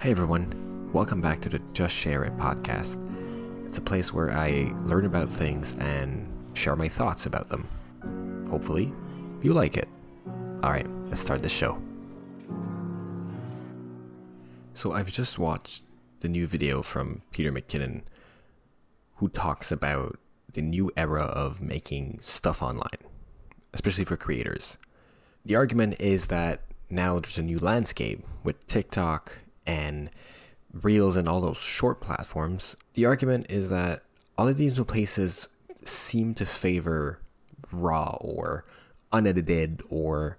Hey everyone, welcome back to the Just Share It podcast. It's a place where I learn about things and share my thoughts about them. Hopefully, you like it. Alright, let's start the show. So, I've just watched the new video from Peter McKinnon, who talks about the new era of making stuff online, especially for creators. The argument is that now there's a new landscape with TikTok and Reels and all those short platforms. The argument is that all of these places seem to favor raw or unedited or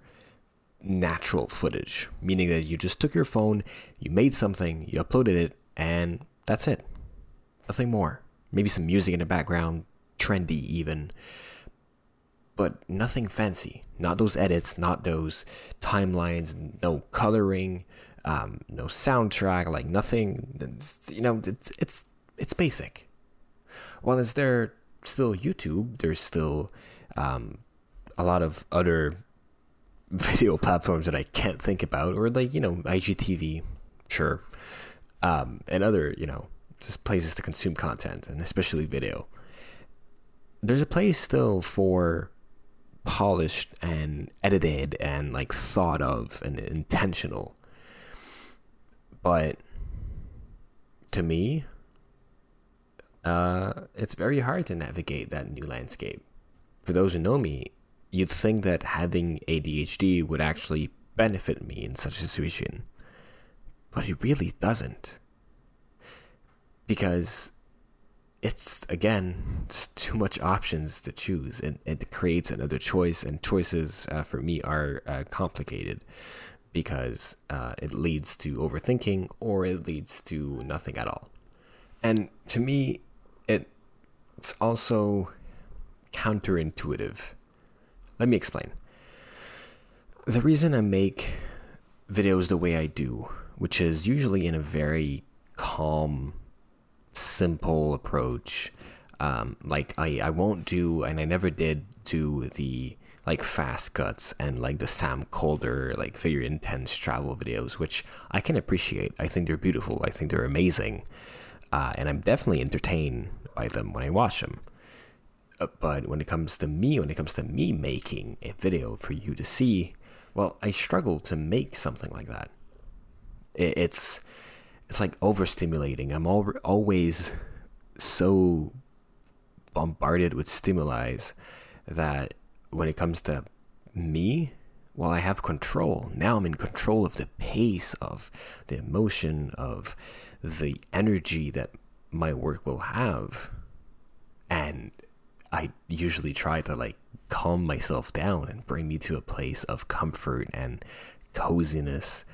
natural footage, meaning that you just took your phone, you made something, you uploaded it, and that's it. Nothing more. Maybe some music in the background, trendy even, but nothing fancy. Not those edits, not those timelines, no coloring, um, no soundtrack, like nothing. It's, you know, it's it's it's basic. While is there still YouTube, there's still um, a lot of other video platforms that I can't think about, or like you know IGTV, sure, um, and other you know just places to consume content, and especially video. There's a place still for polished and edited and like thought of and intentional but to me, uh, it's very hard to navigate that new landscape. For those who know me, you'd think that having ADHD would actually benefit me in such a situation. But it really doesn't. Because it's, again, it's too much options to choose. and it creates another choice, and choices uh, for me are uh, complicated because uh, it leads to overthinking or it leads to nothing at all. And to me, it, it's also counterintuitive. Let me explain. The reason I make videos the way I do, which is usually in a very calm, simple approach, um, like I, I won't do, and I never did do the like fast cuts and like the Sam Kolder like very intense travel videos, which I can appreciate. I think they're beautiful. I think they're amazing, uh, and I'm definitely entertained by them when I watch them. Uh, but when it comes to me, when it comes to me making a video for you to see, well, I struggle to make something like that. It, it's it's like overstimulating. I'm al- always so bombarded with stimuli that when it comes to me, well, I have control. Now I'm in control of the pace, of the emotion, of the energy that my work will have. And I usually try to like calm myself down and bring me to a place of comfort and coziness.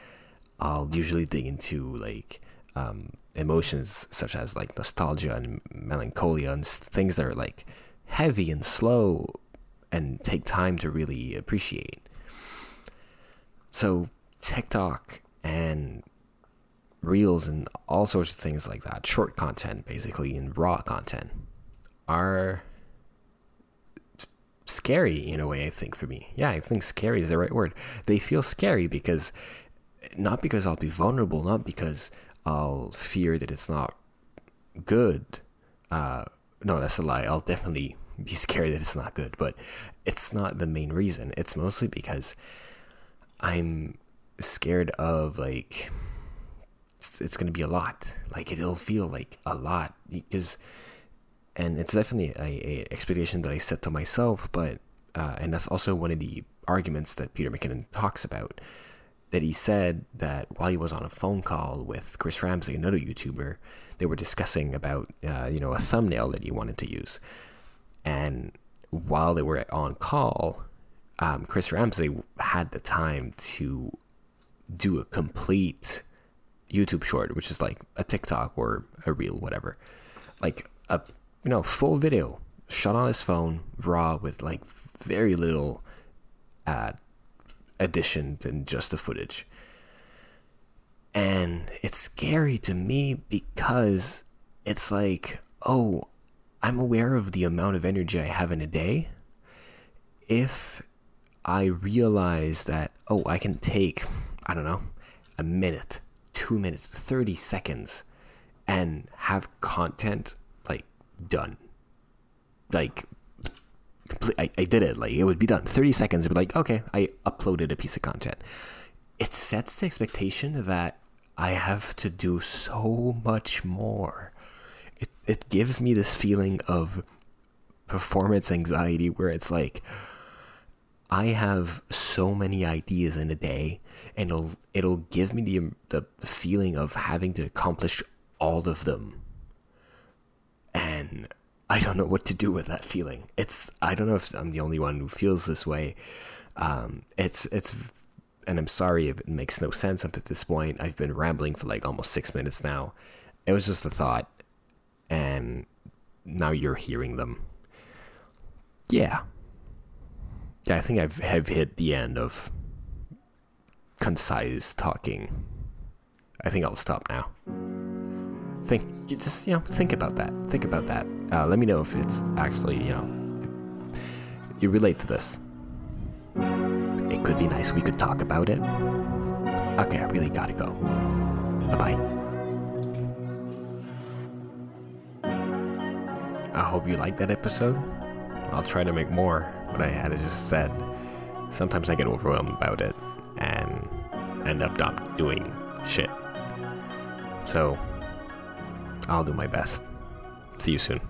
I'll usually dig into like um, emotions such as like nostalgia and melancholia and things that are like heavy and slow and take time to really appreciate. So, TikTok and Reels and all sorts of things like that, short content basically, and raw content, are scary in a way, I think, for me. Yeah, I think scary is the right word. They feel scary because, not because I'll be vulnerable, not because I'll fear that it's not good. Uh, no, that's a lie. I'll definitely be scared that it's not good, but it's not the main reason. It's mostly because I'm scared of like it's, it's going to be a lot. Like it'll feel like a lot because and it's definitely a, a expectation that I set to myself, but uh, and that's also one of the arguments that Peter McKinnon talks about that he said that while he was on a phone call with Chris Ramsay, another YouTuber, they were discussing about uh, you know a thumbnail that he wanted to use, and while they were on call, um, Chris Ramsay had the time to do a complete YouTube short, which is like a TikTok or a reel, whatever, like a you know full video shot on his phone, raw with like very little uh, addition than just the footage. And it's scary to me because it's like, oh, I'm aware of the amount of energy I have in a day. If I realize that, oh, I can take, I don't know, a minute, two minutes, 30 seconds, and have content like done. Like, I, I did it. Like, it would be done. 30 seconds, be like, okay, I uploaded a piece of content. It sets the expectation that I have to do so much more. It, it gives me this feeling of performance anxiety where it's like, I have so many ideas in a day, and it'll it'll give me the, the feeling of having to accomplish all of them, and I don't know what to do with that feeling. It's I don't know if I'm the only one who feels this way. Um, it's it's, and I'm sorry if it makes no sense up at this point. I've been rambling for like almost six minutes now. It was just a thought, and now you're hearing them. Yeah yeah, I think I've have hit the end of concise talking. I think I'll stop now. Think, just you know, think about that. Think about that. Uh, let me know if it's actually you know you relate to this. It could be nice. We could talk about it. Okay, I really gotta go. Bye bye. I hope you liked that episode. I'll try to make more but I had just said, sometimes I get overwhelmed about it and end up not doing shit. So, I'll do my best. See you soon.